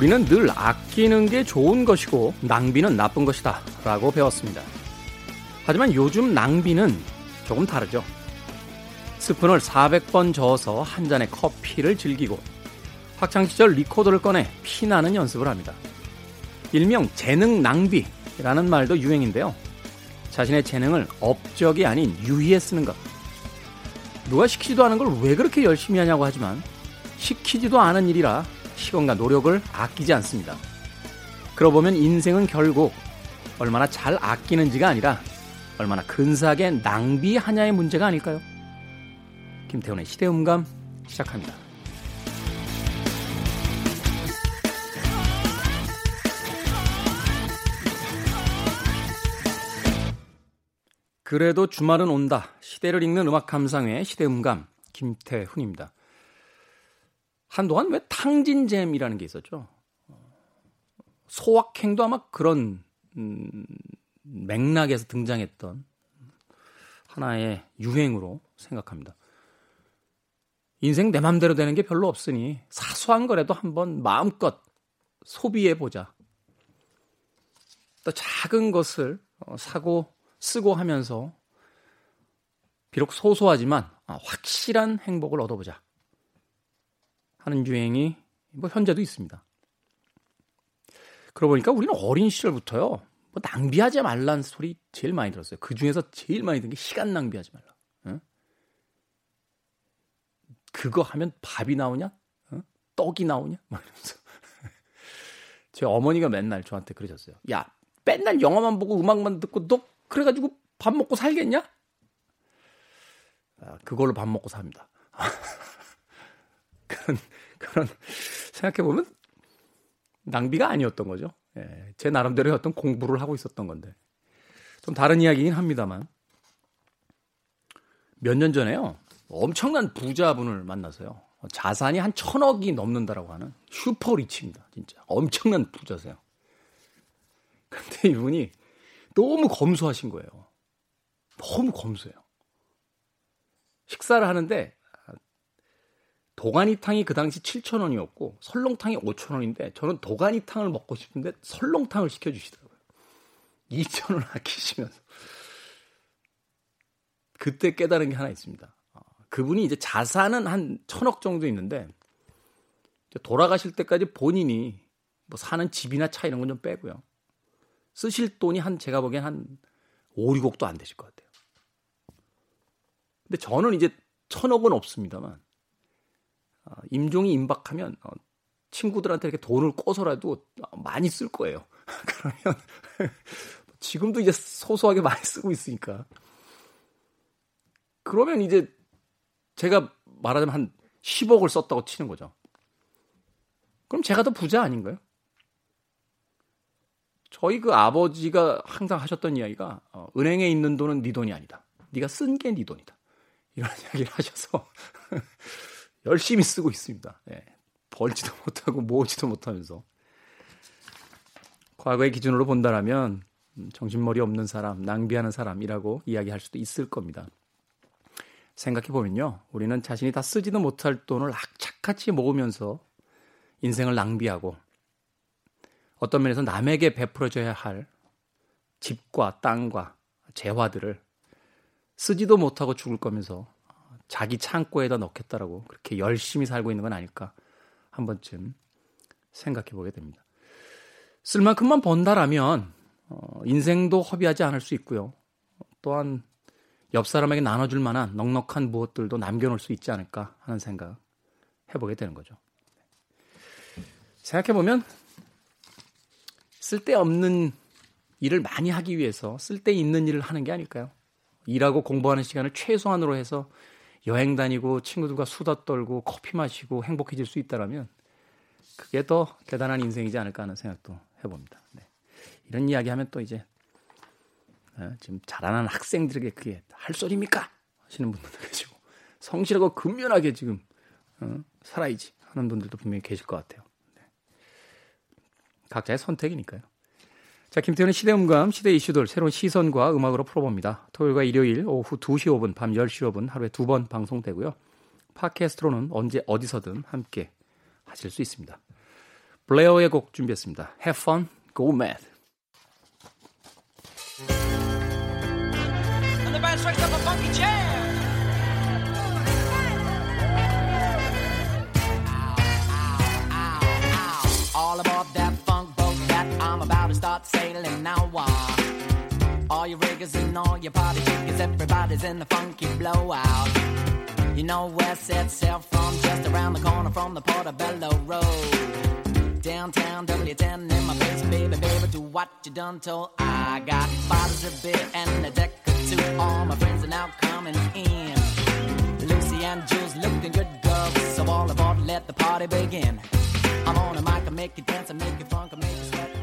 우리는 늘 아끼는 게 좋은 것이고 낭비는 나쁜 것이다 라고 배웠습니다. 하지만 요즘 낭비는 조금 다르죠. 스푼을 400번 저어서 한 잔의 커피를 즐기고 학창시절 리코더를 꺼내 피나는 연습을 합니다. 일명 재능 낭비라는 말도 유행인데요. 자신의 재능을 업적이 아닌 유희에 쓰는 것. 누가 시키지도 않은 걸 왜 그렇게 열심히 하냐고 하지만 시키지도 않은 일이라 시간과 노력을 아끼지 않습니다. 그러고 보면 인생은 결국 얼마나 잘 아끼는지가 아니라 얼마나 근사하게 낭비하냐의 문제가 아닐까요? 김태훈의 시대음감 시작합니다. 그래도 주말은 온다. 시대를 읽는 음악 감상회 시대음감 김태훈입니다. 한동안 왜 탕진잼이라는 게 있었죠. 소확행도 아마 그런 음, 맥락에서 등장했던 하나의 유행으로 생각합니다. 인생 내 맘대로 되는 게 별로 없으니 사소한 거라도 한번 마음껏 소비해 보자. 또 작은 것을 어, 사고 쓰고 하면서 비록 소소하지만 아, 확실한 행복을 얻어보자. 하는 유행이 뭐 현재도 있습니다. 그러고 보니까 우리는 어린 시절부터요. 뭐 낭비하지 말라는 소리 제일 많이 들었어요. 그 중에서 제일 많이 든 게 시간 낭비하지 말라. 응? 그거 하면 밥이 나오냐? 응? 떡이 나오냐? 막 이러면서. 제 어머니가 맨날 저한테 그러셨어요. 야, 맨날 영화만 보고 음악만 듣고 너 그래가지고 밥 먹고 살겠냐? 아, 그걸로 밥 먹고 삽니다. 그런, 그런, 생각해 보면 낭비가 아니었던 거죠. 예, 제 나름대로의 어떤 공부를 하고 있었던 건데. 좀 다른 이야기긴 합니다만. 몇 년 전에요. 엄청난 부자분을 만나서요. 자산이 한 천억이 넘는다라고 하는 슈퍼 리치입니다. 진짜. 엄청난 부자세요. 근데 이분이 너무 검소하신 거예요. 너무 검소해요. 식사를 하는데 도가니탕이 그 당시 7,000원이었고 설렁탕이 5,000원인데 저는 도가니탕을 먹고 싶은데 설렁탕을 시켜 주시더라고요. 2,000원 아끼시면서. 그때 깨달은 게 하나 있습니다. 어, 그분이 이제 자산은 한 천억 정도 있는데 돌아가실 때까지 본인이 뭐 사는 집이나 차 이런 건 좀 빼고요. 쓰실 돈이 한 제가 보기엔 한 5, 6억도 안 되실 것 같아요. 근데 저는 이제 천억은 없습니다만 어, 임종이 임박하면 어, 친구들한테 이렇게 돈을 꿔서라도 많이 쓸 거예요. 그러면 지금도 이제 소소하게 많이 쓰고 있으니까. 그러면 이제 제가 말하자면 한 10억을 썼다고 치는 거죠. 그럼 제가 더 부자 아닌가요? 저희 그 아버지가 항상 하셨던 이야기가 어, 은행에 있는 돈은 네 돈이 아니다. 네가 쓴 게 네 돈이다. 이런 이야기를 하셔서 열심히 쓰고 있습니다. 예. 벌지도 못하고 모으지도 못하면서. 과거의 기준으로 본다라면 음, 정신머리 없는 사람, 낭비하는 사람이라고 이야기할 수도 있을 겁니다. 생각해 보면요. 우리는 자신이 다 쓰지도 못할 돈을 악착같이 모으면서 인생을 낭비하고 어떤 면에서 남에게 베풀어줘야 할 집과 땅과 재화들을 쓰지도 못하고 죽을 거면서 자기 창고에다 넣겠다라고 그렇게 열심히 살고 있는 건 아닐까 한 번쯤 생각해 보게 됩니다. 쓸 만큼만 번다라면 어, 인생도 허비하지 않을 수 있고요. 또한 옆 사람에게 나눠줄 만한 넉넉한 무엇들도 남겨놓을 수 있지 않을까 하는 생각 해보게 되는 거죠. 생각해 보면 쓸데없는 일을 많이 하기 위해서 쓸데있는 일을 하는 게 아닐까요? 일하고 공부하는 시간을 최소한으로 해서 여행 다니고 친구들과 수다 떨고 커피 마시고 행복해질 수 있다라면 그게 더 대단한 인생이지 않을까 하는 생각도 해봅니다. 네. 이런 이야기 하면 또 이제 어, 지금 자라는 학생들에게 그게 할 소리입니까? 하시는 분들도 계시고 성실하고 근면하게 지금 어, 살아야지 하는 분들도 분명히 계실 것 같아요. 네. 각자의 선택이니까요. 자, 김태훈의 시대음감, 시대 이슈들 새로운 시선과 음악으로 풀어봅니다. 토요일과 일요일 오후 2시 5분, 밤 10시 5분 하루에 두 번 방송되고요. 팟캐스트로는 언제 어디서든 함께 하실 수 있습니다. 블레어의 곡 준비했습니다. Have fun, go mad. Start sailing now. Uh. All your riggers and all your party chickens, everybody's in the funky blowout. You know where set sail from, just around the corner from the Portobello Road. Downtown W10 in my face, baby, baby, do what you done told. I got bottles of beer and a deck or two. All my friends are now coming in. Lucy and Jules looking good girls, so all aboard, let the party begin. I'm on a mic, I make you dance, I make you funk, I make you sweat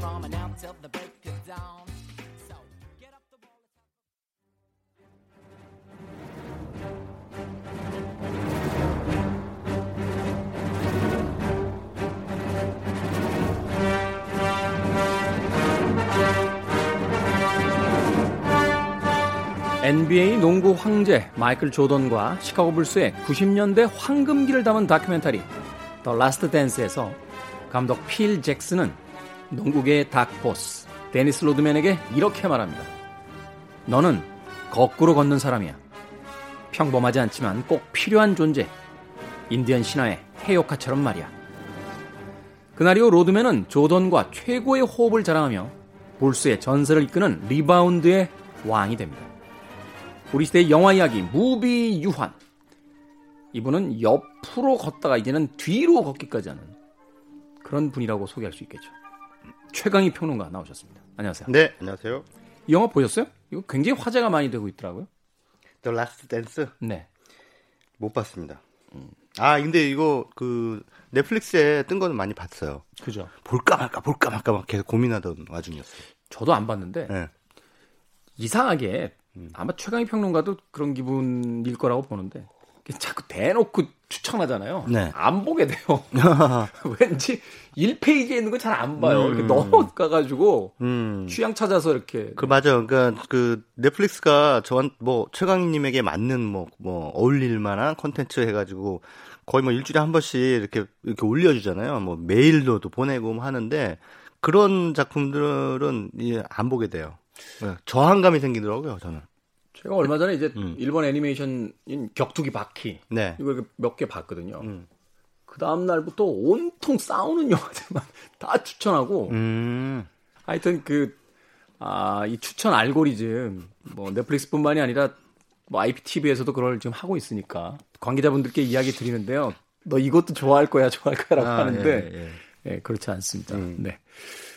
till the break of dawn. NBA 농구 황제 마이클 조던과 시카고 불스의 90년대 황금기를 담은 다큐멘터리 더 라스트 댄스에서 감독 필 잭슨은 농구계의 닥보스 데니스 로드맨에게 이렇게 말합니다. 너는 거꾸로 걷는 사람이야. 평범하지 않지만 꼭 필요한 존재. 인디언 신화의 헤요카처럼 말이야. 그날 이후 로드맨은 조던과 최고의 호흡을 자랑하며 불스의 전설을 이끄는 리바운드의 왕이 됩니다. 우리 시대의 영화 이야기 무비 유환. 이분은 옆으로 걷다가 이제는 뒤로 걷기까지 하는 그런 분이라고 소개할 수 있겠죠. 최광희 평론가 나오셨습니다. 안녕하세요. 네, 안녕하세요. 이 영화 보셨어요? 이거 굉장히 화제가 많이 되고 있더라고요. The Last Dance? 네. 못 봤습니다. 음. 아, 근데 이거 그 넷플릭스에 뜬 거는 많이 봤어요. 그죠. 볼까 말까 볼까 말까 막 계속 고민하던 와중이었어요. 저도 안 봤는데 네. 이상하게 음. 아마 최강희 평론가도 그런 기분일 거라고 보는데 자꾸 대놓고 추천하잖아요. 네. 안 보게 돼요. 왠지 1페이지에 있는 거 잘 안 봐요. 음. 이렇게 넘어가가지고 음. 취향 찾아서 이렇게. 그 맞아요. 그러니까 그 넷플릭스가 저한 뭐 최강희님에게 맞는 뭐뭐 뭐 어울릴 만한 컨텐츠 해가지고 거의 뭐 일주일에 한 번씩 이렇게 이렇게 올려주잖아요. 뭐 메일로도 보내고 뭐 하는데 그런 작품들은 이제 안 보게 돼요. 네. 저항감이 생기더라고요. 저는. 제가 얼마 전에 이제 음. 일본 애니메이션인 격투기 바퀴 네. 이걸 몇 개 봤거든요. 음. 그 다음 날부터 온통 싸우는 영화들만 다 추천하고 음. 하여튼 그 아, 이 추천 알고리즘 뭐 넷플릭스뿐만이 아니라 뭐 IPTV에서도 그걸 지금 하고 있으니까 관계자분들께 이야기 드리는데요. 너 이것도 좋아할 거야, 좋아할 거야라고 아, 하는데 예, 예. 예, 그렇지 않습니다. 음. 네.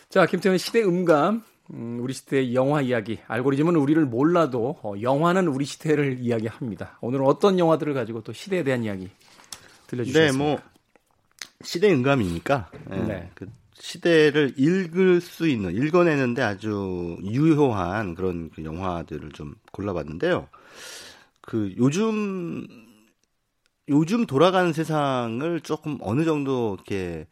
자, 김태현 시대 음감 음, 우리 시대의 영화 이야기. 알고리즘은 우리를 몰라도 어, 영화는 우리 시대를 이야기합니다. 오늘은 어떤 영화들을 가지고 또 시대에 대한 이야기 들려주셨습니까? 네, 뭐 시대 음감이니까 네. 네. 그 시대를 읽을 수 있는 읽어내는데 아주 유효한 그런 그 영화들을 좀 골라봤는데요. 그 요즘 요즘 돌아가는 세상을 조금 어느 정도 이렇게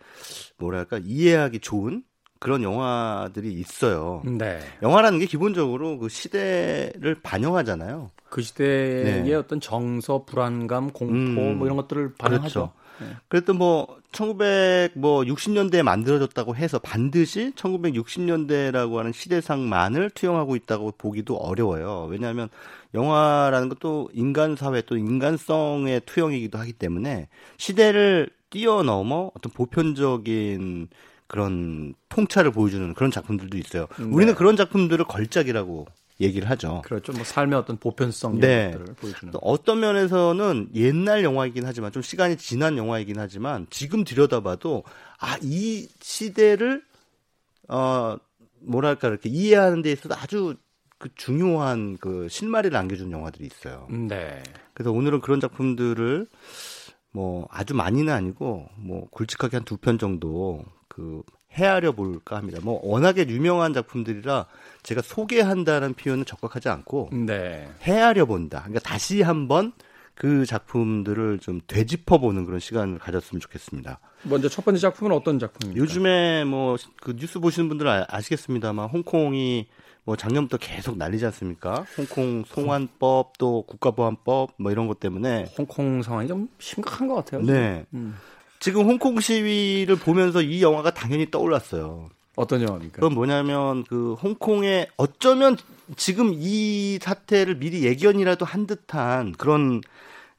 뭐랄까 이해하기 좋은 그런 영화들이 있어요. 네. 영화라는 게 기본적으로 그 시대를 반영하잖아요. 그 시대의 네. 어떤 정서, 불안감, 공포 음, 뭐 이런 것들을 반영하죠. 그렇죠. 네. 그랬던 뭐 1960년대에 만들어졌다고 해서 반드시 1960년대라고 하는 시대상만을 투영하고 있다고 보기도 어려워요. 왜냐하면 영화라는 것도 인간 사회 또 인간성의 투영이기도 하기 때문에 시대를 뛰어넘어 어떤 보편적인 그런 통찰을 보여주는 그런 작품들도 있어요. 네. 우리는 그런 작품들을 걸작이라고 얘기를 하죠. 그렇죠. 뭐 삶의 어떤 보편성 네. 것들을 보여주는. 어떤 면에서는 옛날 영화이긴 하지만 좀 시간이 지난 영화이긴 하지만 지금 들여다봐도 아 이 시대를 어 뭐랄까 이렇게 이해하는 데 있어서 아주 그 중요한 그 실마리를 안겨주는 영화들이 있어요. 네. 그래서 오늘은 그런 작품들을 뭐 아주 많이는 아니고 뭐 굵직하게 한 두 편 정도 그 헤아려 볼까 합니다. 뭐 워낙에 유명한 작품들이라 제가 소개한다는 표현은 적합하지 않고 네. 헤아려 본다. 그러니까 다시 한번 그 작품들을 좀 되짚어 보는 그런 시간을 가졌으면 좋겠습니다. 먼저 첫 번째 작품은 어떤 작품입니까? 요즘에 뭐 그 뉴스 보시는 분들은 아, 시겠습니다만 홍콩이 뭐 작년부터 계속 난리지 않습니까? 홍콩 송환법 또 국가보안법 뭐 이런 것 때문에 홍콩 상황이 좀 심각한 것 같아요. 네. 음. 지금 홍콩 시위를 보면서 이 영화가 당연히 떠올랐어요. 어떤 영화입니까? 그건 뭐냐면 그 홍콩에 어쩌면 지금 이 사태를 미리 예견이라도 한 듯한 그런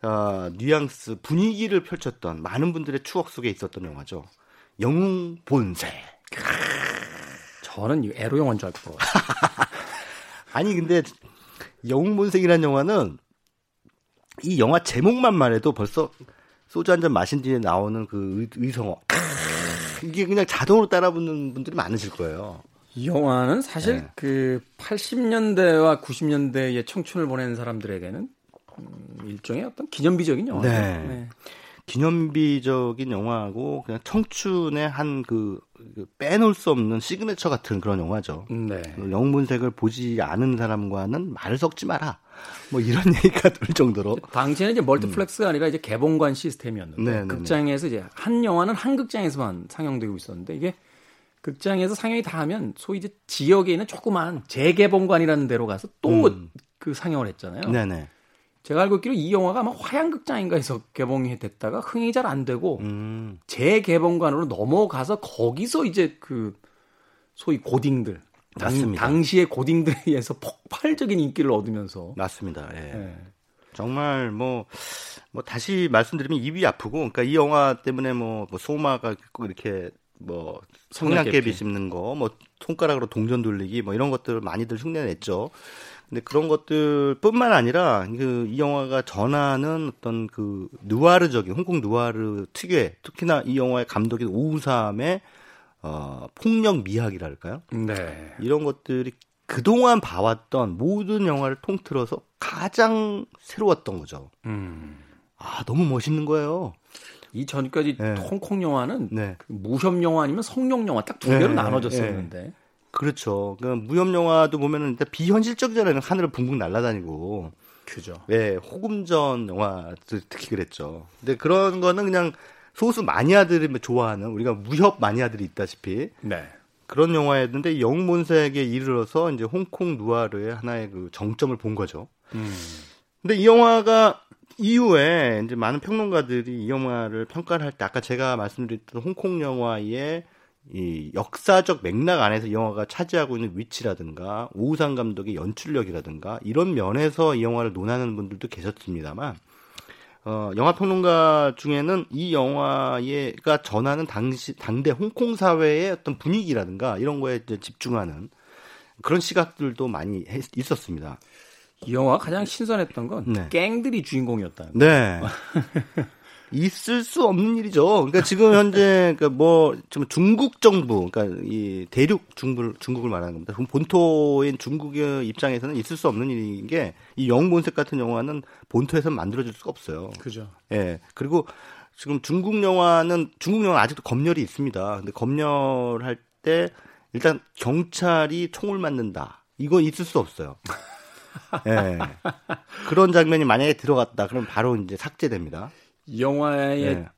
어, 뉘앙스 분위기를 펼쳤던 많은 분들의 추억 속에 있었던 영화죠. 영웅 본색. 저는 에로 영화인 줄 알고. 아니 근데 영웅 본색이라는 영화는 이 영화 제목만 말해도 벌써 소주 한 잔 마신 뒤에 나오는 그 의, 성어 이게 그냥 자동으로 따라붙는 분들이 많으실 거예요. 이 영화는 사실 네. 그 80년대와 90년대의 청춘을 보낸 사람들에게는 음, 일종의 어떤 기념비적인 영화죠. 네. 네. 기념비적인 영화고 그냥 청춘의 한그 그 빼놓을 수 없는 시그네처 같은 그런 영화죠. 네. 영문색을 보지 않은 사람과는 말을 섞지 마라. 뭐 이런 얘기가 들 정도로. 당시에는 이제 멀티플렉스가 음. 아니라 이제 개봉관 시스템이었는데 네네네. 네, 네. 극장에서 이제 한 영화는 한 극장에서만 상영되고 있었는데 이게 극장에서 상영이 다 하면 소위 이제 지역에 있는 조그만 재개봉관이라는 데로 가서 또그 음. 그 상영을 했잖아요. 네네. 제가 알고 있기로 이 영화가 아마 화양극장인가에서 개봉이 됐다가 흥이 잘 안 되고 음. 재개봉관으로 넘어가서 거기서 이제 그 소위 고딩들 당, 당시의 고딩들에 의해서 폭발적인 인기를 얻으면서 맞습니다. 예. 예. 정말 뭐, 뭐 다시 말씀드리면 입이 아프고, 그러니까 이 영화 때문에 뭐, 뭐 소마가 이렇게 뭐 성냥개비 씹는 거, 뭐 손가락으로 동전 돌리기, 뭐 이런 것들 많이들 흉내냈죠. 근데 그런 것들뿐만 아니라 그 이 영화가 전하는 어떤 그 누아르적인 홍콩 누아르 특유의 특히나 이 영화의 감독인 오우삼의 어, 폭력 미학이랄까요? 네. 이런 것들이 그동안 봐왔던 모든 영화를 통틀어서 가장 새로웠던 거죠. 음. 아, 너무 멋있는 거예요. 이 전까지 네. 홍콩 영화는 네. 그 무협 영화 아니면 성룡 영화 딱 두 개로 네. 나눠졌었는데. 네. 그렇죠. 그 무협 영화도 보면은 일단 비현실적이잖아요. 하늘을 붕붕 날아다니고. 그죠. 네, 호금전 영화 특히 그랬죠. 근데 그런 거는 그냥 소수 마니아들이 좋아하는 우리가 무협 마니아들이 있다시피 네. 그런 영화였는데 영문색에 이르러서 이제 홍콩 누아르의 하나의 그 정점을 본 거죠. 음. 근데 이 영화가 이후에 이제 많은 평론가들이 이 영화를 평가를 할 때 아까 제가 말씀드렸던 홍콩 영화의 이 역사적 맥락 안에서 이 영화가 차지하고 있는 위치라든가 오우상 감독의 연출력이라든가 이런 면에서 이 영화를 논하는 분들도 계셨습니다만 어, 영화 평론가 중에는 이 영화가 전하는 당시 당대 홍콩 사회의 어떤 분위기라든가 이런 거에 집중하는 그런 시각들도 많이 했, 있었습니다. 이 영화 가장 신선했던 건 네. 갱들이 주인공이었다. 네. 있을 수 없는 일이죠. 그러니까 지금 현재 그러니까 뭐좀 중국 정부, 그러니까 이 대륙 중부 중국을 말하는 겁니다. 그럼 본토인 중국의 입장에서는 있을 수 없는 일인 게 이 영본색 같은 영화는 본토에서 만들어질 수가 없어요. 그죠. 예. 그리고 지금 중국 영화는 중국 영화 아직도 검열이 있습니다. 근데 검열할 때 일단 경찰이 총을 맞는다. 이거 있을 수 없어요. 예. 그런 장면이 만약에 들어갔다. 그럼 바로 이제 삭제됩니다. 영화의 네.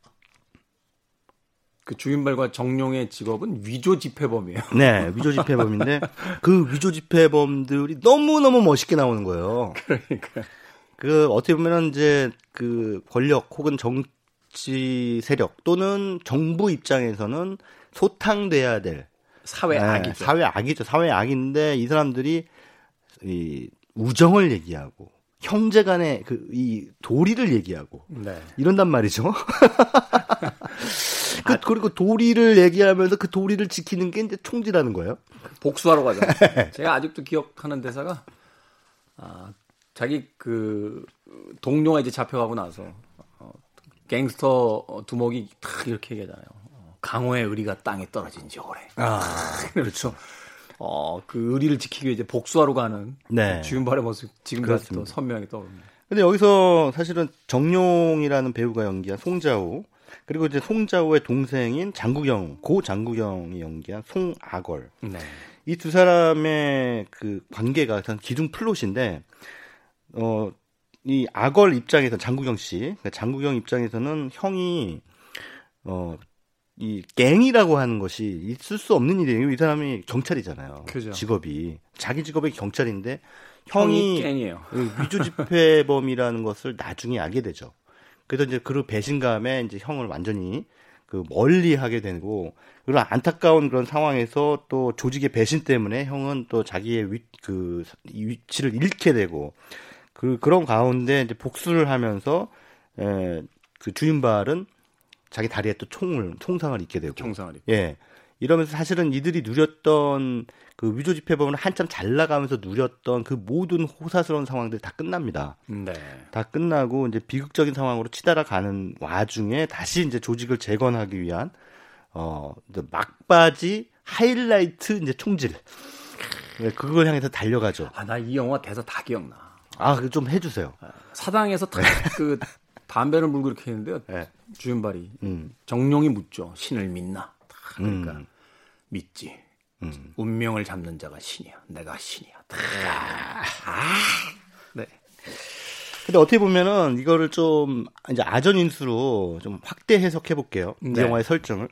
그 주인발과 정룡의 직업은 위조 집회범이에요. 네, 위조 집회범인데 그 위조 집회범들이 너무 너무 멋있게 나오는 거예요. 그러니까 그 어떻게 보면은 이제 그 권력 혹은 정치 세력 또는 정부 입장에서는 소탕돼야 될 사회 네, 악이죠. 사회 악이죠. 사회 악인데 이 사람들이 이 우정을 얘기하고 형제 간의 그 이 도리를 얘기하고 네. 이런단 말이죠. 그, 그리고 도리를 얘기하면서 그 도리를 지키는 게 이제 총지라는 거예요. 복수하러 가죠. 제가 아직도 기억하는 대사가 아, 자기 그 동료가 이제 잡혀가고 나서 어, 갱스터 두목이 탁 이렇게 얘기하잖아요. 어, 강호의 의리가 땅에 떨어진 지 오래. 아, 그렇죠. 어, 그 의리를 지키기 위해 이제 복수하러 가는 네. 그 주윤발의 모습 지금까지 또 선명하게 떠오릅니다. 근데 여기서 사실은 정용이라는 배우가 연기한 송자우 그리고 이제 송자우의 동생인 장국영 고 장국영이 연기한 송아걸 네. 이두 사람의 그 관계가 기둥 플롯인데 어이 아걸 입장에서 장국영 씨 그러니까 장국영 입장에서는 형이 어 이 갱이라고 하는 것이 있을 수 없는 일이에요. 이 사람이 경찰이잖아요. 그죠. 직업이 자기 직업이 경찰인데 형이, 갱이에요. 위조 집회범이라는 것을 나중에 알게 되죠. 그래서 이제 그 배신감에 이제 형을 완전히 그 멀리 하게 되고 그런 안타까운 그런 상황에서 또 조직의 배신 때문에 형은 또 자기의 위, 그 위치를 잃게 되고 그 그런 가운데 이제 복수를 하면서 에, 그 주인발은 자기 다리에 또 총을 총상을 입게 되고 총상을 입고. 예 이러면서 사실은 이들이 누렸던 그 위조 지폐범을 한참 잘 나가면서 누렸던 그 모든 호사스러운 상황들이 다 끝납니다. 네. 다 끝나고 이제 비극적인 상황으로 치달아 가는 와중에 다시 이제 조직을 재건하기 위한 어 막바지 하이라이트 이제 총질 네, 그걸 향해서 달려가죠. 아, 나 이 영화 대사 다 기억나. 아, 그 좀 해주세요. 사당에서 다, 그 담배를 물고 이렇게 했는데요. 네. 주윤발이 음, 정룡이 묻죠. 신을 믿나? 다 그러니까 음. 믿지. 음. 운명을 잡는 자가 신이야. 내가 신이야. 다. 아. 네. 근데 어떻게 보면은 이거를 좀 이제 아전 인수로 좀 확대 해석해 볼게요. 이 네. 영화의 설정을.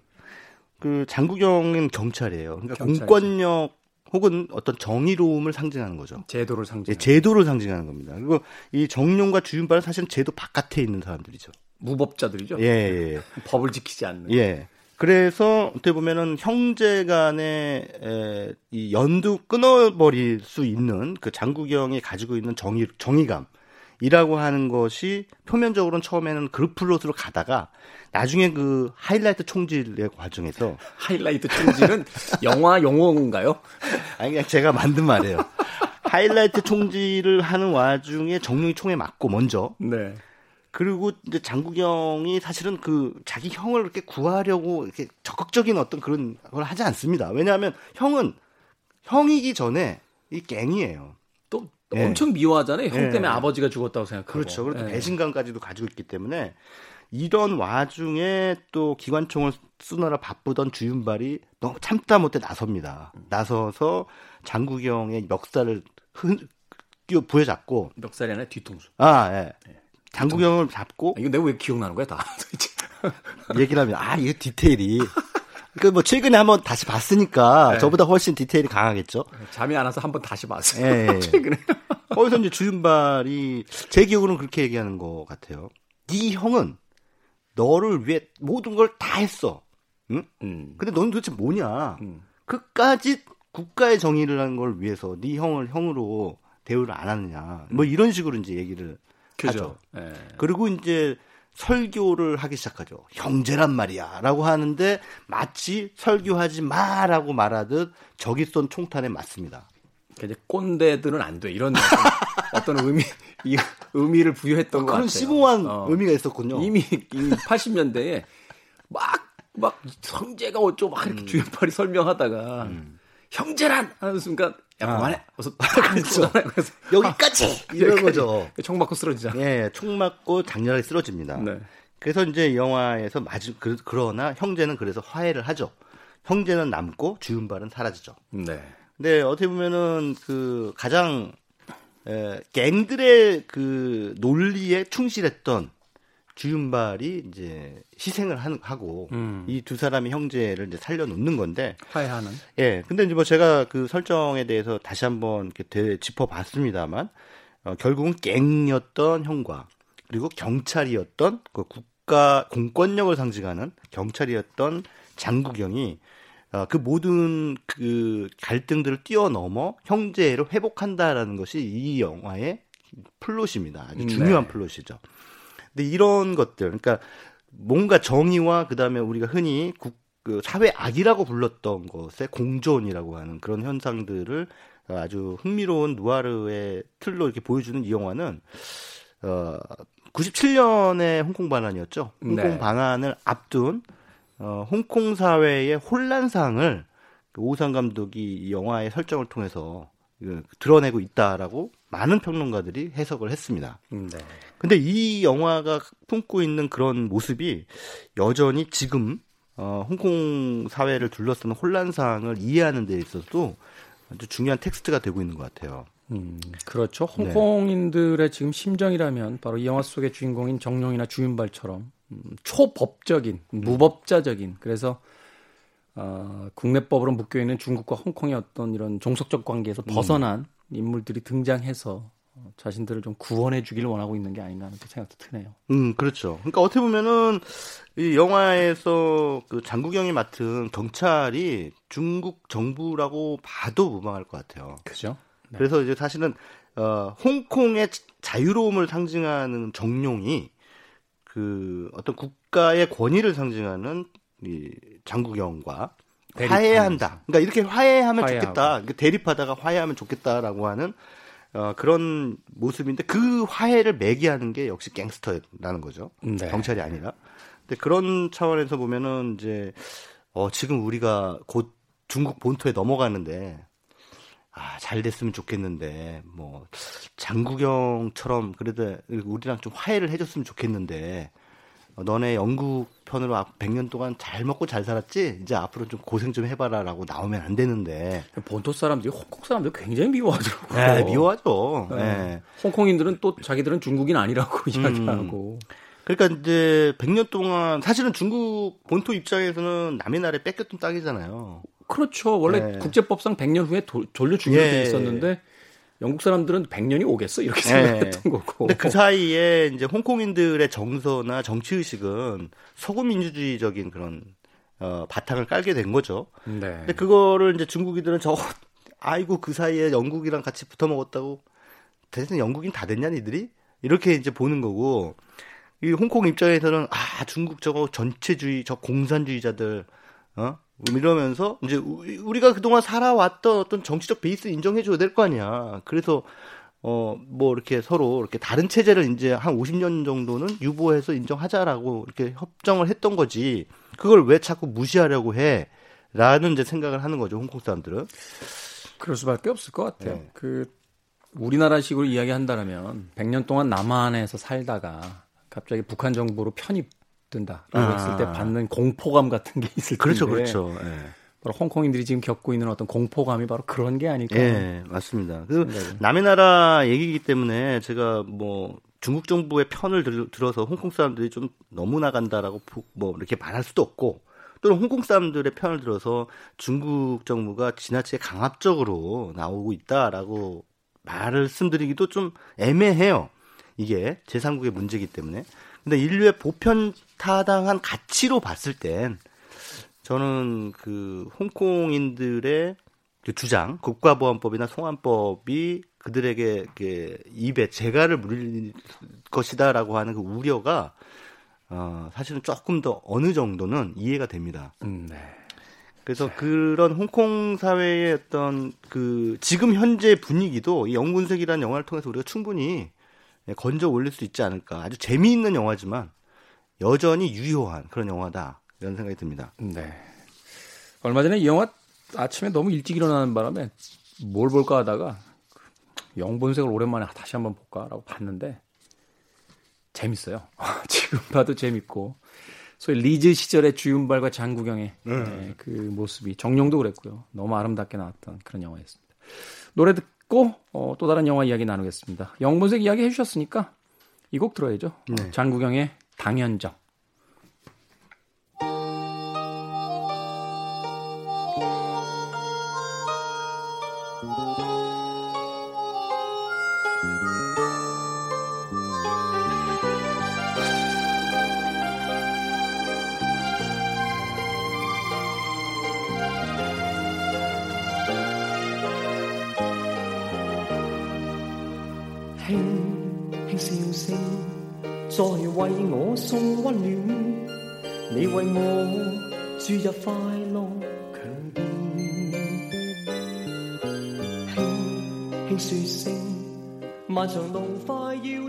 그 장국영은 경찰이에요. 그러니까 경찰이죠. 공권력 혹은 어떤 정의로움을 상징하는 거죠. 제도를 예, 상징. 제도를 상징하는 겁니다. 그리고 이 적룡과 주윤발은 사실은 제도 바깥에 있는 사람들이죠. 무법자들이죠. 예, 예, 예. 법을 지키지 않는. 예. 그래서 어떻게 보면은 형제 간의 에, 이 연도 끊어버릴 수 있는 그 장국영이 가지고 있는 정의 정의감이라고 하는 것이 표면적으로는 처음에는 그 플롯으로 가다가 나중에 그 하이라이트 총질의 과정에서 하이라이트 총질은 영화 용어인가요? 아니 그냥 제가 만든 말이에요. 하이라이트 총질을 하는 와중에 정룡이 총에 맞고 먼저 네. 그리고 이제 장국영이 사실은 그 자기 형을 이렇게 구하려고 이렇게 적극적인 어떤 그런 걸 하지 않습니다. 왜냐하면 형은 형이기 전에 이 갱이에요. 또 예. 엄청 미워하잖아요. 형 예. 때문에 아버지가 죽었다고 생각하고. 그렇죠. 그리고 또 예. 배신감까지도 가지고 있기 때문에 이런 와중에 또 기관총을 쏘느라 바쁘던 주윤발이 너무 참다 못해 나섭니다. 나서서 장국영의 멱살을 흔, 끼워 부여잡고 멱살이 아니라 뒤통수. 아 예. 장국영을 잡고 아, 이거 내가 왜 기억나는 거야 다. 얘기를 하면 아 이거 디테일이 그뭐 최근에 한번 다시 봤으니까 네. 저보다 훨씬 디테일이 강하겠죠. 잠이 안 와서 한번 다시 봤어요. 예, 예. 최근에. 거기서 이제 주윤발이 제 기억으로는 그렇게 얘기하는 것 같아요. 네 형은 너를 위해 모든 걸 다 했어. 응? 음. 근데 너는 도대체 뭐냐? 음. 그까지 국가의 정의를 하는 걸 위해서 네 형을 형으로 대우를 안 하느냐. 뭐 이런 식으로 이제 얘기를 하죠. 그죠. 예. 그리고 이제 설교를 하기 시작하죠. 형제란 말이야. 라고 하는데 마치 설교하지 마라고 말하듯 적이 쏜 총탄에 맞습니다. 그러니까 이제 꼰대들은 안 돼. 이런 어떤, 어떤 의미, 이 의미를 부여했던 것 그런 같아요. 심오한 어. 의미가 있었군요. 이미, 이미 80년대에 막, 막 형제가 어쩌고 막 음. 이렇게 주연팔이 설명하다가 형제란 하는 순간 야 아. 그만해. 그래서 그렇죠. 그래서 여기까지! 이런 여기까지. 거죠. 총 맞고 쓰러지잖아. 예, 총 맞고 장렬하게 쓰러집니다. 네. 그래서 이제 이 영화에서 마지, 그, 그러나 형제는 그래서 화해를 하죠. 형제는 남고 주윤발은 사라지죠. 네. 근데 어떻게 보면은 그 가장 에, 갱들의 그 논리에 충실했던 주윤발이 이제 희생을 한- 하고 음. 이두 사람의 형제를 이제 살려놓는 건데 화해하는. 예 근데 이제 뭐 제가 그 설정에 대해서 다시 한번 이렇게 되- 짚어봤습니다만 어, 결국은 갱이었던 형과 그리고 경찰이었던 그 국가 공권력을 상징하는 경찰이었던 장국영이 어, 그 모든 그 갈등들을 뛰어넘어 형제로 회복한다라는 것이 이 영화의 플롯입니다. 아주 음, 중요한 네. 플롯이죠. 근데 이런 것들, 그러니까 뭔가 정의와 그 다음에 우리가 흔히 국, 그 사회 악이라고 불렀던 것의 공존이라고 하는 그런 현상들을 아주 흥미로운 누아르의 틀로 이렇게 보여주는 이 영화는 어 97년에 홍콩 반환이었죠. 홍콩 네. 반환을 앞둔 어 홍콩 사회의 혼란상을 그 오상 감독이 이 영화의 설정을 통해서 그 드러내고 있다라고 많은 평론가들이 해석을 했습니다. 네. 근데 이 영화가 품고 있는 그런 모습이 여전히 지금 어, 홍콩 사회를 둘러싸는 혼란상을 이해하는 데 있어서도 아주 중요한 텍스트가 되고 있는 것 같아요. 음, 그렇죠. 네. 홍콩인들의 지금 심정이라면 바로 이 영화 속의 주인공인 정룡이나 주윤발처럼 음, 초법적인, 무법자적인 그래서 어, 국내법으로 묶여 있는 중국과 홍콩의 어떤 이런 종속적 관계에서 음. 벗어난 인물들이 등장해서 자신들을 좀 구원해 주길 원하고 있는 게 아닌가 하는 생각도 드네요. 음, 그렇죠. 그러니까 어떻게 보면은 이 영화에서 그 장국영이 맡은 경찰이 중국 정부라고 봐도 무방할 것 같아요. 그죠? 네. 그래서 이제 사실은 어, 홍콩의 자유로움을 상징하는 정룡이 그 어떤 국가의 권위를 상징하는 이 장국영과 화해한다. 그러니까 이렇게 화해하면 화해하고. 좋겠다. 대립하다가 화해하면 좋겠다라고 하는 어, 그런 모습인데 그 화해를 매개하는 게 역시 갱스터라는 거죠. 네. 경찰이 아니라. 근데 그런 차원에서 보면은 이제 어, 지금 우리가 곧 중국 본토에 넘어가는데 아, 잘 됐으면 좋겠는데 뭐 장국영처럼 그래도 우리랑 좀 화해를 해줬으면 좋겠는데 어, 너네 영국 편으로 100년 동안 잘 먹고 잘 살았지? 이제 앞으로 좀 고생 좀 해봐라 라고 나오면 안 되는데. 본토 사람들이 홍콩 사람들 굉장히 미워하더라고요. 네, 미워하죠. 네. 네. 홍콩인들은 또 자기들은 중국인 아니라고 음. 이야기하고. 그러니까 이제 100년 동안 사실은 중국 본토 입장에서는 남의 나라에 뺏겼던 땅이잖아요. 그렇죠. 원래 네. 국제법상 100년 후에 도, 돌려주기로 예. 돼 있었는데 영국 사람들은 100년이 오겠어 이렇게 생각했던 네. 거고. 근데 그 사이에 이제 홍콩인들의 정서나 정치 의식은 서구 민주주의적인 그런 어, 바탕을 깔게 된 거죠. 네. 근데 그거를 이제 중국인들은 저 아이고 그 사이에 영국이랑 같이 붙어 먹었다고 대신 영국인 다 됐냐 니들이 이렇게 이제 보는 거고 이 홍콩 입장에서는 아 중국 저거 전체주의 저 공산주의자들 어 이러면서 이제 우리가 그동안 살아왔던 어떤 정치적 베이스 인정해 줘야 될 거 아니야. 그래서 어 뭐 이렇게 서로 이렇게 다른 체제를 이제 한 50년 정도는 유보해서 인정하자라고 이렇게 협정을 했던 거지. 그걸 왜 자꾸 무시하려고 해? 라는 이제 생각을 하는 거죠. 홍콩 사람들은. 그럴 수밖에 없을 것 같아요. 네. 그 우리나라식으로 이야기한다면 100년 동안 남한에서 살다가 갑자기 북한 정부로 편입 든다라고 아. 했을 때 받는 공포감 같은 게 있을 그렇죠, 텐데. 그렇죠, 그렇죠. 네. 바로 홍콩인들이 지금 겪고 있는 어떤 공포감이 바로 그런 게 아닐까. 네, 맞습니다. 그 남의 나라 얘기이기 때문에 제가 뭐 중국 정부의 편을 들, 어서 홍콩 사람들이 좀 너무 나간다라고 뭐 이렇게 말할 수도 없고 또는 홍콩 사람들의 편을 들어서 중국 정부가 지나치게 강압적으로 나오고 있다라고 말을씀드리기도 좀 애매해요. 이게 제3국의 문제이기 때문에. 근데 인류의 보편 타당한 가치로 봤을 땐 저는 그 홍콩인들의 그 주장, 국가보안법이나 송환법이 그들에게 그 입에 재갈을 물릴 것이다라고 하는 그 우려가 어, 사실은 조금 더 어느 정도는 이해가 됩니다. 음, 네. 그래서 네. 그런 홍콩 사회의 어떤 그 지금 현재 분위기도 이 영군색이라는 영화를 통해서 우리가 충분히 건져 올릴 수 있지 않을까. 아주 재미있는 영화지만 여전히 유효한 그런 영화다. 이런 생각이 듭니다. 네. 얼마 전에 이 영화 아침에 너무 일찍 일어나는 바람에 뭘 볼까 하다가 영본색을 오랜만에 다시 한번 볼까라고 봤는데 재밌어요. 지금 봐도 재밌고 소위 리즈 시절의 주윤발과 장구경의 음. 네, 그 모습이 정룡도 그랬고요. 너무 아름답게 나왔던 그런 영화였습니다. 노래 듣 고 어, 또 다른 영화 이야기 나누겠습니다. 영본색 이야기 해주셨으니까 이 곡 들어야죠. 네. 장구경의 당연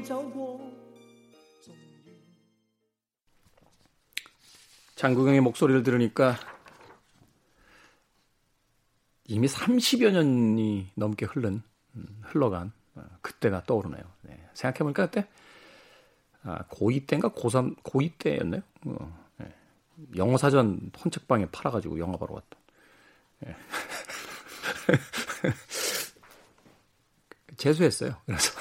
적. 장국영의 목소리를 들으니까 이미 30여 년이 넘게 흐른 음, 흘러간 어, 그때가 떠오르네요. 네. 생각해보니까 그때 아, 고2 때인가 고3 고2 때였나요? 어, 네. 영어 사전 헌책방에 팔아가지고 영화 보러 갔던. 네. 재수했어요. 그래서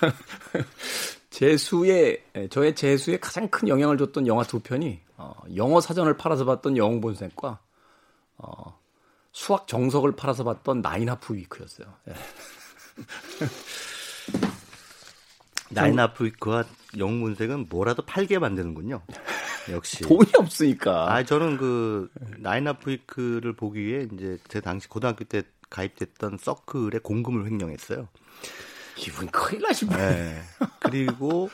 재수에 예, 저의 재수에 가장 큰 영향을 줬던 영화 두 편이 어, 영어 사전을 팔아서 봤던 영웅 본색과 어, 수학 정석을 팔아서 봤던 나인하프 위크였어요. 예. 나인 아프리크와 영문색은 뭐라도 팔게 만드는군요. 역시 돈이 없으니까. 아 저는 그 나인 아프리크를 보기 위해 이제 제 당시 고등학교 때 가입됐던 서클에 공금을 횡령했어요. 기분 큰일 나시네. 네. 그리고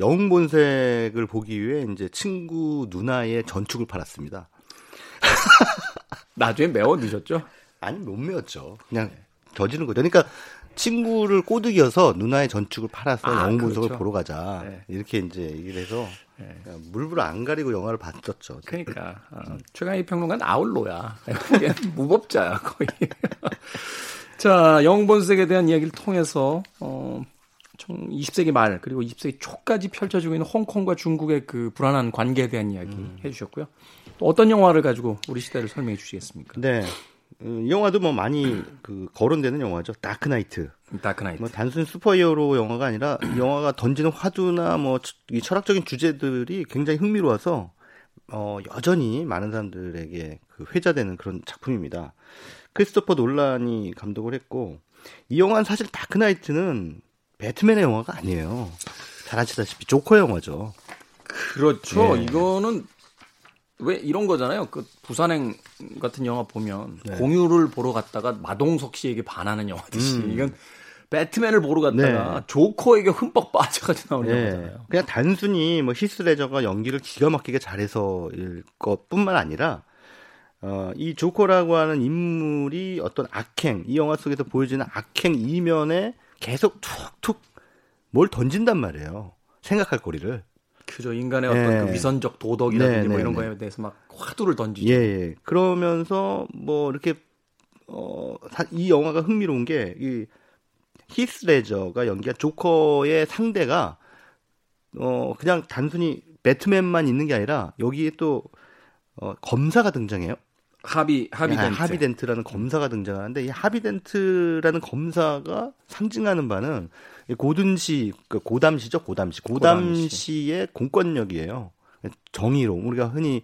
영웅 본색을 보기 위해 이제 친구 누나의 전축을 팔았습니다. 나중에 메워 드셨죠? 아니 못 메웠죠. 그냥 저지른 거죠. 그러니까 친구를 꼬드겨서 누나의 전축을 팔아서 아, 영웅 본색을 그렇죠. 보러 가자. 네. 이렇게 이제 얘기를 해서 네. 물불 안 가리고 영화를 봤었죠. 그러니까 어, 최강희 평론가는 아울로야. 무법자야 거의. 자, 영웅본색에 대한 이야기를 통해서 어, 20세기 말 그리고 20세기 초까지 펼쳐지고 있는 홍콩과 중국의 그 불안한 관계에 대한 이야기 음. 해주셨고요. 또 어떤 영화를 가지고 우리 시대를 설명해 주시겠습니까? 네. 음, 이 영화도 뭐 많이 그 거론되는 영화죠. 다크나이트. 다크나이트. 뭐 단순 슈퍼히어로 영화가 아니라 영화가 던지는 화두나 뭐 이 철학적인 주제들이 굉장히 흥미로워서 어 여전히 많은 사람들에게 그 회자되는 그런 작품입니다. 크리스토퍼 논란이 감독을 했고 이 영화는 사실 다크나이트는 배트맨의 영화가 아니에요. 잘 아시다시피 조커 영화죠. 그렇죠. 네. 이거는 왜 이런 거잖아요. 그 부산행 같은 영화 보면 네. 공유를 보러 갔다가 마동석 씨에게 반하는 영화듯이 음. 이건 배트맨을 보러 갔다가 네. 조커에게 흠뻑 빠져가지고 나오는 네. 영화잖아요. 그냥 단순히 뭐 히스레저가 연기를 기가 막히게 잘해서일 것뿐만 아니라 어, 이 조커라고 하는 인물이 어떤 악행, 이 영화 속에서 보여지는 악행 이면에 계속 툭툭 뭘 던진단 말이에요. 생각할 거리를. 그죠. 인간의 어떤 네. 그 위선적 도덕이라든지 네, 뭐 네, 이런 네. 거에 대해서 막 화두를 던지죠. 예, 예. 그러면서 뭐 이렇게 어, 이 영화가 흥미로운 게 이 히스레저가 연기한 조커의 상대가 어, 그냥 단순히 배트맨만 있는 게 아니라 여기에 또 어, 검사가 등장해요. 하비 하비덴트 네, 하비덴트라는 검사가 등장하는데 이 하비덴트라는 검사가 상징하는 바는 고든시 그 고담시죠 고담시 고담시 의 공권력이에요 정의로 우리가 흔히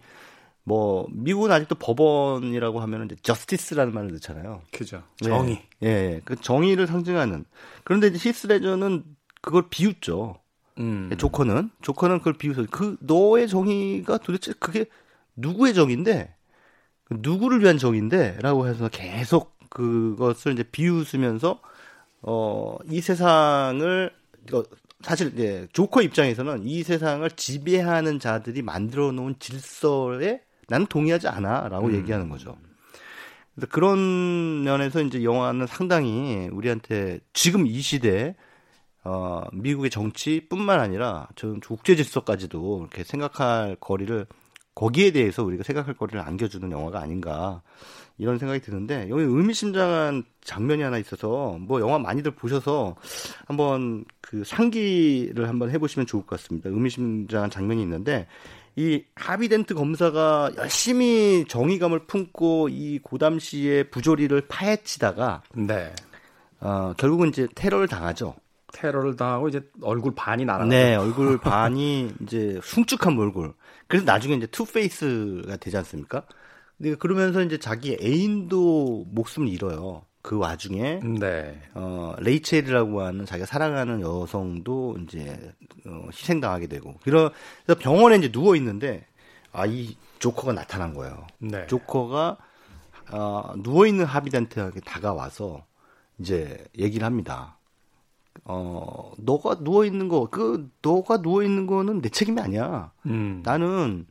뭐 미국은 아직도 법원이라고 하면은 이제 저스티스라는 말을 넣잖아요. 그죠. 정의. 예, 예, 그 정의를 상징하는. 그런데 이제 히스레저는 그걸 비웃죠. 음. 조커는 조커는 그걸 비웃어. 그 너의 정의가 도대체 그게 누구의 정인데 누구를 위한 정인데라고 해서 계속 그것을 이제 비웃으면서 어 이 세상을 어, 사실 이제 조커 입장에서는 이 세상을 지배하는 자들이 만들어 놓은 질서에 나는 동의하지 않아라고 음. 얘기하는 거죠. 그래서 그런 면에서 이제 영화는 상당히 우리한테 지금 이 시대에 어, 미국의 정치뿐만 아니라 전 국제 질서까지도 이렇게 생각할 거리를 거기에 대해서 우리가 생각할 거리를 안겨주는 영화가 아닌가 이런 생각이 드는데 여기 의미심장한 장면이 하나 있어서 뭐 영화 많이들 보셔서 한번 그 상기를 한번 해보시면 좋을 것 같습니다. 의미심장한 장면이 있는데 이 하비덴트 검사가 열심히 정의감을 품고 이 고담 씨의 부조리를 파헤치다가 네. 어, 결국은 이제 테러를 당하죠. 테러를 당하고 이제 얼굴 반이 날아. 네, 얼굴 반이 이제 흉측한 얼굴. 그래서 나중에 이제 투페이스가 되지 않습니까? 근데 그러면서 이제 자기 애인도 목숨을 잃어요. 그 와중에 네. 어 레이첼이라고 하는 자기가 사랑하는 여성도 이제 어, 희생당하게 되고 그래서 병원에 이제 누워 있는데 아 이 조커가 나타난 거예요. 네. 조커가 어, 누워 있는 하비단트에게 다가와서 이제 얘기를 합니다. 어, 너가 누워 있는 거, 그 너가 누워 있는 거는 내 책임이 아니야. 음. 나는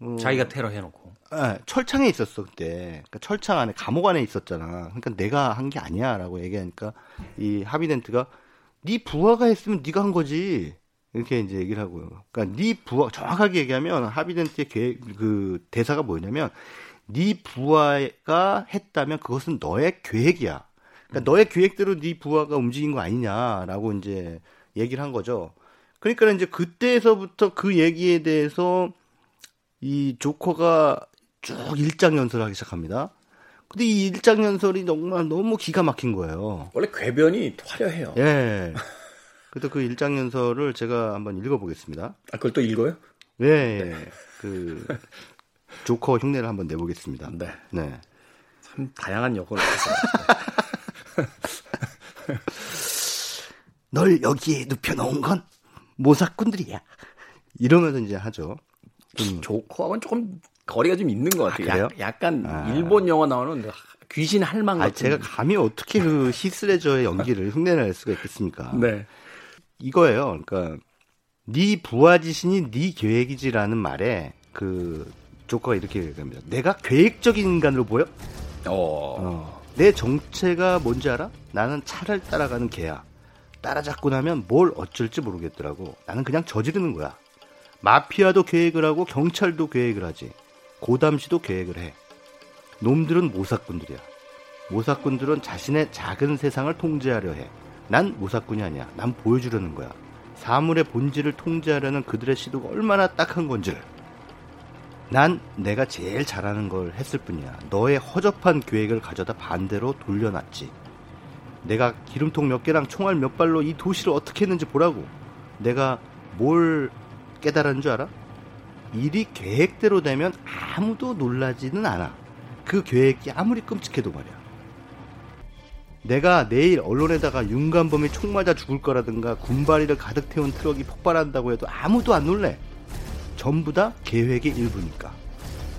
어, 자기가 테러 해놓고. 네, 철창에 있었어 그때. 그러니까 철창 안에 감옥 안에 있었잖아. 그러니까 내가 한 게 아니야라고 얘기하니까 이 하비덴트가 네 부하가 했으면 네가 한 거지. 이렇게 이제 얘기를 하고요. 그러니까 네 부하 정확하게 얘기하면 하비덴트의 계획, 그 대사가 뭐냐면 네 부하가 했다면 그것은 너의 계획이야. 그러니까 너의 계획대로 네 부하가 움직인 거 아니냐라고 이제 얘기를 한 거죠. 그러니까 이제 그때에서부터 그 얘기에 대해서 이 조커가 쭉 일장 연설을 하기 시작합니다. 근데 이 일장 연설이 정말 너무 기가 막힌 거예요. 원래 궤변이 화려해요. 예. 그래서 그 일장 연설을 제가 한번 읽어보겠습니다. 아, 그걸 또 읽어요? 네. 네. 그 조커 흉내를 한번 내보겠습니다. 네. 네. 참 다양한 역을 해서. 널 여기에 눕혀놓은 건 모사꾼들이야. 이러면서 이제 하죠. 좀 조커하고는 조금 거리가 좀 있는 것 같아요. 아? 약, 약간 아. 일본 영화 나오는 귀신 할망 아, 같은. 제가 감히 어떻게 그 히스레저의 연기를 흉내낼 수가 있겠습니까? 네. 이거예요. 그러니까 네 부하 지신이 네 계획이지라는 말에 그 조커가 이렇게 얘기합니다. 내가 계획적인 인간으로 보여? 어. 어. 내 정체가 뭔지 알아? 나는 차를 따라가는 개야. 따라잡고 나면 뭘 어쩔지 모르겠더라고. 나는 그냥 저지르는 거야. 마피아도 계획을 하고 경찰도 계획을 하지. 고담시도 계획을 해. 놈들은 모사꾼들이야. 모사꾼들은 자신의 작은 세상을 통제하려 해. 난 모사꾼이 아니야. 난 보여주려는 거야. 사물의 본질을 통제하려는 그들의 시도가 얼마나 딱한 건지를. 난 내가 제일 잘하는 걸 했을 뿐이야. 너의 허접한 계획을 가져다 반대로 돌려놨지. 내가 기름통 몇 개랑 총알 몇 발로 이 도시를 어떻게 했는지 보라고. 내가 뭘 깨달은 줄 알아? 일이 계획대로 되면 아무도 놀라지는 않아. 그 계획이 아무리 끔찍해도 말이야. 내가 내일 언론에다가 윤관범이 총 맞아 죽을 거라든가 군바리를 가득 태운 트럭이 폭발한다고 해도 아무도 안 놀래. 전부 다 계획의 일부니까.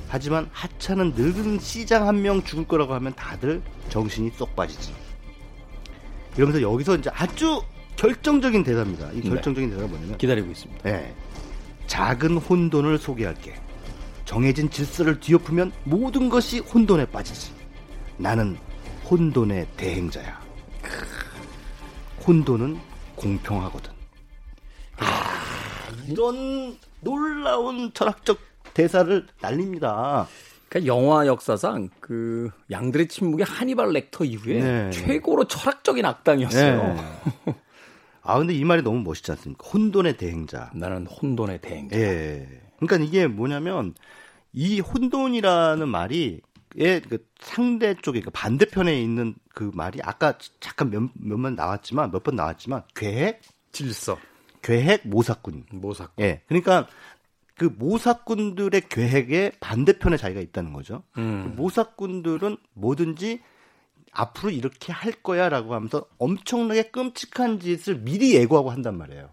하지만 하찮은 늙은 시장 한 명 죽을 거라고 하면 다들 정신이 쏙 빠지지. 이러면서 여기서 이제 아주 결정적인 대사입니다. 이 네. 결정적인 대사가 뭐냐면 기다리고 있습니다. 예. 작은 혼돈을 소개할게. 정해진 질서를 뒤엎으면 모든 것이 혼돈에 빠지지. 나는 혼돈의 대행자야. 혼돈은 공평하거든. 아, 이런 놀라운 철학적 대사를 날립니다. 그러니까 영화 역사상 그 양들의 침묵의 하니발 렉터 이후에 네. 최고로 철학적인 악당이었어요. 네. 아, 근데 이 말이 너무 멋있지 않습니까? 혼돈의 대행자. 나는 혼돈의 대행자. 예. 그러니까 이게 뭐냐면 이 혼돈이라는 말이 예, 그 상대 쪽에 그 반대편에 있는 그 말이 아까 잠깐 몇 몇번 나왔지만 몇 번 나왔지만 계획, 질서, 계획 모사꾼. 모사. 예. 그러니까 그 모사꾼들의 계획에 반대편에 자기가 있다는 거죠. 음. 모사꾼들은 뭐든지 앞으로 이렇게 할 거야라고 하면서 엄청나게 끔찍한 짓을 미리 예고하고 한단 말이에요.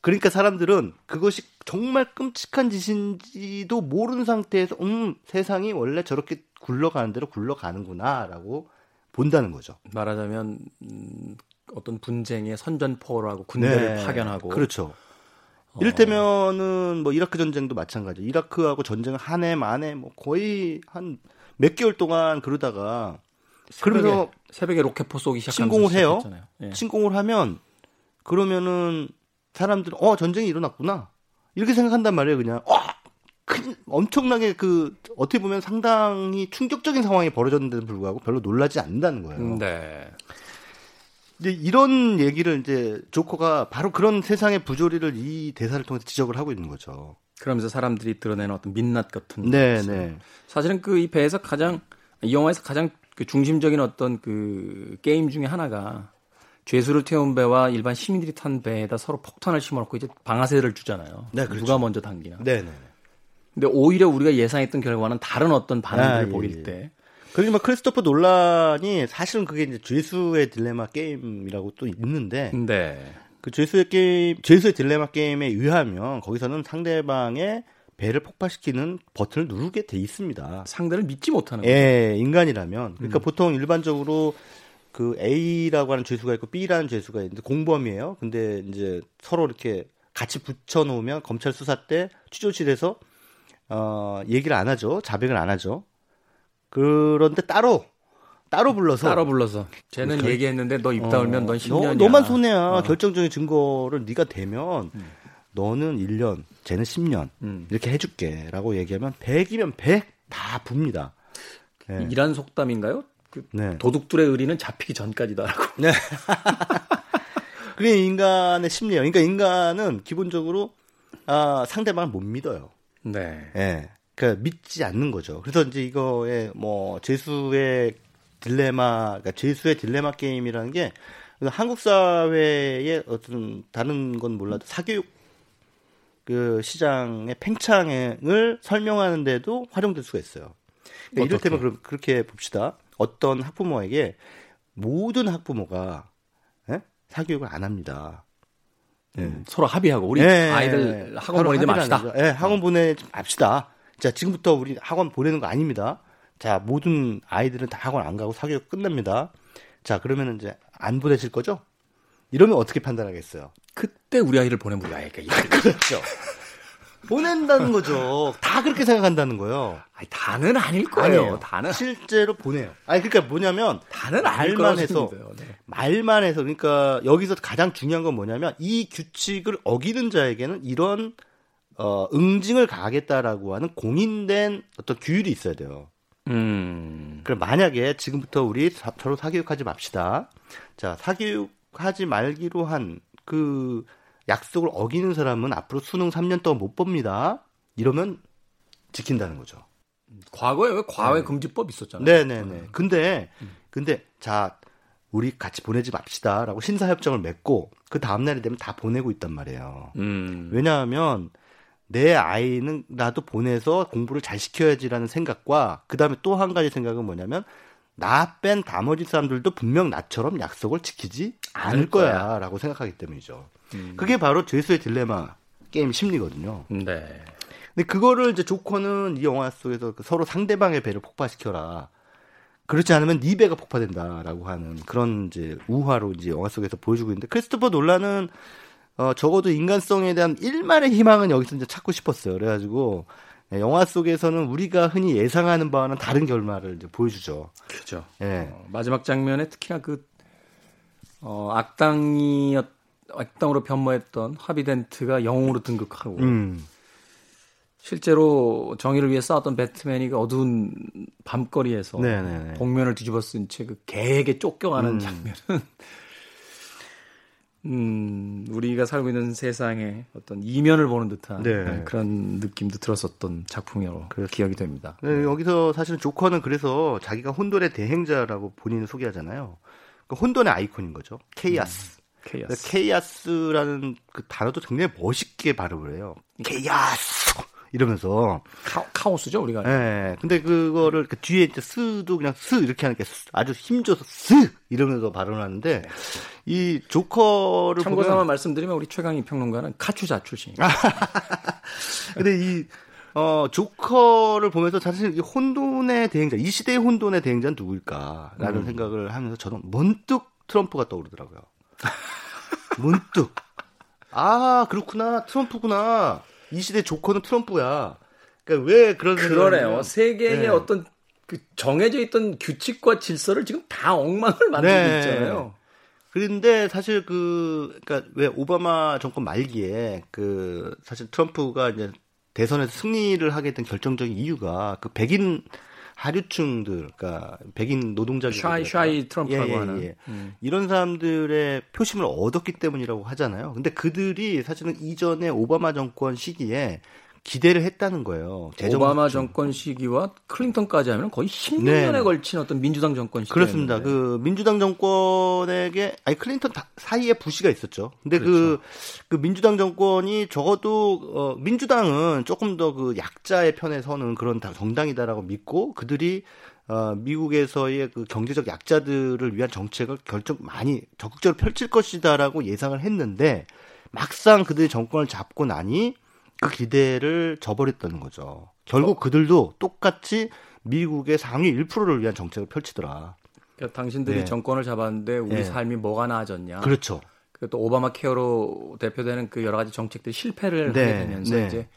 그러니까 사람들은 그것이 정말 끔찍한 짓인지도 모르는 상태에서 음 세상이 원래 저렇게 굴러가는 대로 굴러가는구나라고 본다는 거죠. 말하자면 음, 어떤 분쟁의 선전포로하고 군대를 파견하고 그렇죠. 이를테면은 뭐 이라크 전쟁도 마찬가지. 이라크하고 전쟁 한 해 만에 뭐 거의 한 몇 개월 동안 그러다가 그러면서 새벽에 로켓포 쏘기 시작하면서 침공을 해요. 예. 침공을 하면 그러면은 사람들은 어 전쟁이 일어났구나 이렇게 생각한단 말이에요. 그냥 어, 큰 엄청나게 그 어떻게 보면 상당히 충격적인 상황이 벌어졌는데도 불구하고 별로 놀라지 않는다는 거예요. 네. 이제 이런 얘기를 이제 조커가 바로 그런 세상의 부조리를 이 대사를 통해서 지적을 하고 있는 거죠. 그러면서 사람들이 드러내는 어떤 민낯 같은 네, 모습. 네. 사실은 그 이 배에서 가장 이 영화에서 가장 그 중심적인 어떤 그 게임 중에 하나가 죄수를 태운 배와 일반 시민들이 탄 배에다 서로 폭탄을 심어놓고 이제 방아쇠를 주잖아요. 네, 그렇죠. 누가 먼저 당기나. 네, 네. 근데 오히려 우리가 예상했던 결과는 다른 어떤 반응들을 아, 예, 보일 예. 때 그러지만 크리스토퍼 놀란이 사실은 그게 이제 죄수의 딜레마 게임이라고 또 있는데 네. 그 죄수의 게임, 죄수의 딜레마 게임에 의하면 거기서는 상대방의 배를 폭발시키는 버튼을 누르게 돼 있습니다. 상대를 믿지 못하는. 예, 인간이라면. 그러니까 보통 일반적으로 그 A라고 하는 죄수가 있고 B라는 죄수가 있는데 공범이에요. 근데 이제 서로 이렇게 같이 붙여 놓으면 검찰 수사 때 취조실에서 어, 얘기를 안 하죠. 자백을 안 하죠. 그런데 따로 따로 불러서 따로 불러서 쟤는 결- 얘기했는데 너 입 다물면 넌 10년이야. 어, 너, 너만 손해야. 어. 결정적인 증거를 네가 대면 너는 1년, 쟤는 10년 음. 이렇게 해줄게라고 얘기하면 100이면 100 다 붑니다. 네. 이란 속담인가요? 그 네. 도둑들의 의리는 잡히기 전까지다라고. 그게 인간의 심리예요. 그러니까 인간은 기본적으로 아, 상대방을 못 믿어요. 네. 예. 그러니까 믿지 않는 거죠. 그래서 이제 이거에 뭐 죄수의 딜레마, 그러니까 죄수의 딜레마 게임이라는 게 한국 사회의 어떤 다른 건 몰라도 사교육 그 시장의 팽창을 설명하는데도 활용될 수가 있어요. 그러니까 이를테면 그럼 그렇게 봅시다. 어떤 학부모에게 모든 학부모가 예? 사교육을 안 합니다. 네. 음, 서로 합의하고 우리 네. 아이들 학원 보내지 맙시다. 네, 학원 보내지 맙시다. 자, 지금부터 우리 학원 보내는 거 아닙니다. 자, 모든 아이들은 다 학원 안 가고 사교육 끝납니다. 자, 그러면 이제 안 보내실 거죠? 이러면 어떻게 판단하겠어요? 그때 우리 아이를 보내면 우리 아이가 그렇죠. 보낸다는 거죠. 다 그렇게 생각한다는 거예요. 아니, 다는 아닐 거예요. 아니에요. 다는 실제로 보내요. 아니 그러니까 뭐냐면 다는 말만 해서 네. 말만 해서 그러니까 여기서 가장 중요한 건 뭐냐면 이 규칙을 어기는 자에게는 이런 어, 응징을 가하겠다라고 하는 공인된 어떤 규율이 있어야 돼요. 음. 그럼 만약에 지금부터 우리 사, 서로 사교육하지 맙시다. 자, 사교육하지 말기로 한 그 약속을 어기는 사람은 앞으로 수능 3년 동안 못 봅니다. 이러면 지킨다는 거죠. 과거에 왜 과외 네. 금지법 있었잖아요. 네네네. 네. 근데, 근데, 자, 우리 같이 보내지 맙시다라고 신사협정을 맺고 그 다음 날이 되면 다 보내고 있단 말이에요. 음. 왜냐하면 내 아이는 나도 보내서 공부를 잘 시켜야지라는 생각과 그 다음에 또 한 가지 생각은 뭐냐면 나 뺀 나머지 사람들도 분명 나처럼 약속을 지키지 않을 거야 라고 생각하기 때문이죠. 음. 그게 바로 죄수의 딜레마 게임 심리거든요. 네. 근데 그거를 이제 조커는 이 영화 속에서 그 서로 상대방의 배를 폭파시켜라. 그렇지 않으면 네 배가 폭파된다라고 하는 그런 이제 우화로 이제 영화 속에서 보여주고 있는데 크리스토퍼 놀라는 어, 적어도 인간성에 대한 일말의 희망은 여기서 이제 찾고 싶었어요. 그래가지고 예, 영화 속에서는 우리가 흔히 예상하는 바와는 다른 결말을 이제 보여주죠. 그렇죠. 예. 어, 마지막 장면에 특히나 그 어, 악당이었 악당으로 변모했던 하비덴트가 영웅으로 등극하고 음. 실제로 정의를 위해 싸웠던 배트맨이 그 어두운 밤거리에서 네네네. 복면을 뒤집어 쓴 채 그 개에게 쫓겨가는 음. 장면은 음, 우리가 살고 있는 세상의 어떤 이면을 보는 듯한 네. 그런 느낌도 들었었던 작품이라고 그 기억이 됩니다. 네, 여기서 사실은 조커는 그래서 자기가 혼돈의 대행자라고 본인을 소개하잖아요. 그 혼돈의 아이콘인 거죠. 케이아스. 음, 케이아스. 케이아스라는 그 단어도 굉장히 멋있게 발음을 해요. 케이아스. 이러면서 카, 오스죠 우리가. 예. 네, 근데 그거를 그 뒤에 이제 스도 그냥 스 이렇게 하는 게 아주 힘줘서 스 이러면서 발언하는데 네. 이 조커를 참고삼아 보면... 말씀드리면 우리 최강희 평론가는 카추자 출신. 근데 이 어, 조커를 보면서 사실 이 혼돈의 대행자, 이 시대의 혼돈의 대행자는 누구일까라는 음. 생각을 하면서 저는 문득 트럼프가 떠오르더라고요. 문득. 아, 그렇구나. 트럼프구나. 이 시대 조커는 트럼프야. 그러니까 왜 그런 그러네요. 세계의 네. 어떤 그 정해져 있던 규칙과 질서를 지금 다 엉망을 만들고 네. 있잖아요. 그런데 사실 그 그러니까 왜 오바마 정권 말기에 그 사실 트럼프가 이제 대선에서 승리를 하게 된 결정적인 이유가 그 백인 하류층들, 그러니까 백인 노동자 샤이 샤이 트럼프라고 예, 예, 하는 예. 음. 이런 사람들의 표심을 얻었기 때문이라고 하잖아요. 근데 그들이 사실은 이전에 오바마 정권 시기에 기대를 했다는 거예요. 오바마 정권 시기와 클린턴까지 하면 거의 10년에 네. 걸친 어떤 민주당 정권 시기 그렇습니다. 그 민주당 정권에게 아니 클린턴 사이에 부시가 있었죠. 근데 그, 그렇죠. 그, 그 민주당 정권이 적어도 어 민주당은 조금 더 그 약자의 편에 서는 그런 정당이다라고 믿고 그들이 어, 미국에서의 그 경제적 약자들을 위한 정책을 결정 많이 적극적으로 펼칠 것이다라고 예상을 했는데 막상 그들이 정권을 잡고 나니 그 기대를 저버렸다는 거죠. 결국 그들도 똑같이 미국의 상위 1%를 위한 정책을 펼치더라. 그러니까 당신들이 네. 정권을 잡았는데 우리 네. 삶이 뭐가 나아졌냐. 그렇죠. 또 오바마 케어로 대표되는 그 여러 가지 정책들이 실패를 네. 하게 되면서 네. 이제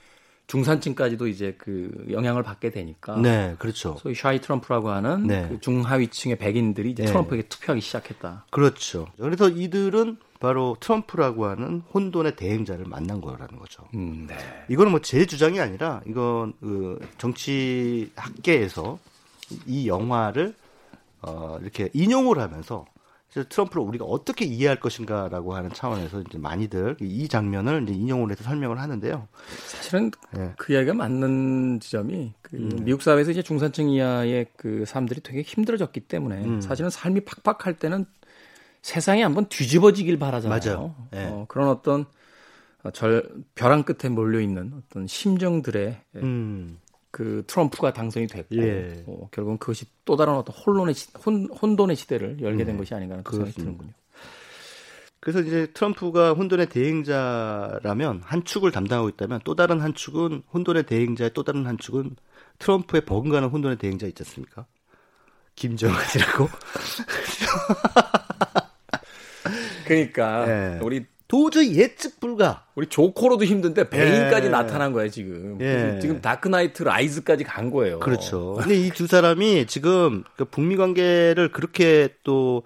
중산층까지도 이제 그 영향을 받게 되니까. 네, 그렇죠. 소위 샤이 트럼프라고 하는 네. 그 중하위층의 백인들이 이제 네. 트럼프에게 투표하기 시작했다. 그렇죠. 그래서 이들은 바로 트럼프라고 하는 혼돈의 대행자를 만난 거라는 거죠. 음, 네. 이거는 뭐 제 주장이 아니라 이건 그 정치 학계에서 이 영화를 어 이렇게 인용을 하면서 트럼프를 우리가 어떻게 이해할 것인가라고 하는 차원에서 이제 많이들 이 장면을 이제 인용을 해서 설명을 하는데요. 사실은 네. 그 이야기가 맞는 지점이 그 음. 미국 사회에서 이제 중산층 이하의 그 사람들이 되게 힘들어졌기 때문에 음. 사실은 삶이 팍팍할 때는 세상이 한번 뒤집어지길 바라잖아요. 맞아요. 네. 어, 그런 어떤 절 벼랑 끝에 몰려 있는 어떤 심정들의 음. 그 트럼프가 당선이 됐고 예. 어, 결국은 그것이 또 다른 어떤 혼돈의 시, 혼, 혼돈의 시대를 열게 된 음. 것이 아닌가 하는 생각이 드는군요. 그래서 이제 트럼프가 혼돈의 대행자라면 한 축을 담당하고 있다면 또 다른 한 축은 혼돈의 대행자의 또 다른 한 축은 트럼프의 버금가는 혼돈의 대행자 있지 않습니까? 김정은이라고. 그러니까 네. 우리 도저히 예측 불가. 우리 조커로도 힘든데 베인까지 예. 나타난 거야 지금. 예. 지금 다크나이트 라이즈까지 간 거예요. 그렇죠. 근데 이 두 사람이 지금 그 북미 관계를 그렇게 또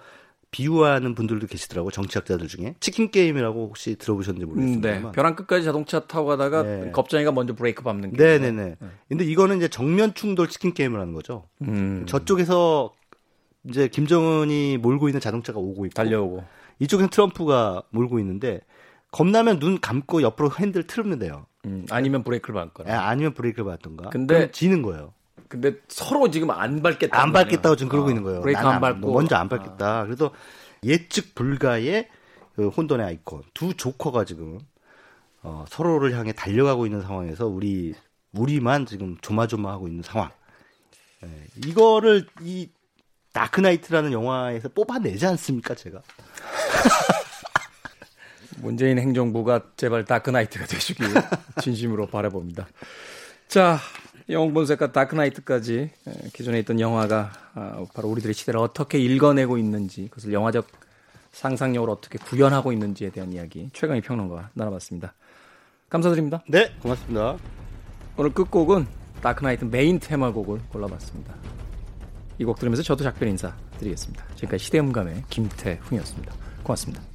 비유하는 분들도 계시더라고 정치학자들 중에 치킨 게임이라고 혹시 들어보셨는지 모르겠습니다. 음, 네. 벼랑 끝까지 자동차 타고 가다가 네. 겁쟁이가 먼저 브레이크 밟는 게. 네네네. 네. 근데 이거는 이제 정면 충돌 치킨 게임을 하는 거죠. 음. 저쪽에서 이제 김정은이 몰고 있는 자동차가 오고 있고 달려오고 이쪽엔 트럼프가 몰고 있는데 겁나면 눈 감고 옆으로 핸들 틀면 돼요. 음, 아니면 브레이크를 밟거나. 네, 아니면 브레이크를 밟던가. 근데 지는 거예요. 근데 서로 지금 안 밟겠다. 안 밟겠다고 지금 그러고 어, 있는 거예요. 브레이크 안 밟고 먼저 안 밟겠다. 아. 그래서 예측 불가의 그 혼돈의 아이콘 두 조커가 지금 어, 서로를 향해 달려가고 있는 상황에서 우리 우리만 지금 조마조마하고 있는 상황. 네, 이거를 이 다크나이트라는 영화에서 뽑아내지 않습니까, 제가? 문재인 행정부가 제발 다크나이트가 되시길 진심으로 바라봅니다. 자, 영웅본색과 다크나이트까지 기존에 있던 영화가 아, 바로 우리들의 시대를 어떻게 읽어내고 있는지 그것을 영화적 상상력으로 어떻게 구현하고 있는지에 대한 이야기 최광희 평론가와 나눠봤습니다. 감사드립니다. 네, 고맙습니다. 오늘 끝곡은 다크나이트 메인 테마곡을 골라봤습니다. 이 곡 들으면서 저도 작별 인사 드리겠습니다. 지금까지 시대음감의 김태훈이었습니다. 고맙습니다.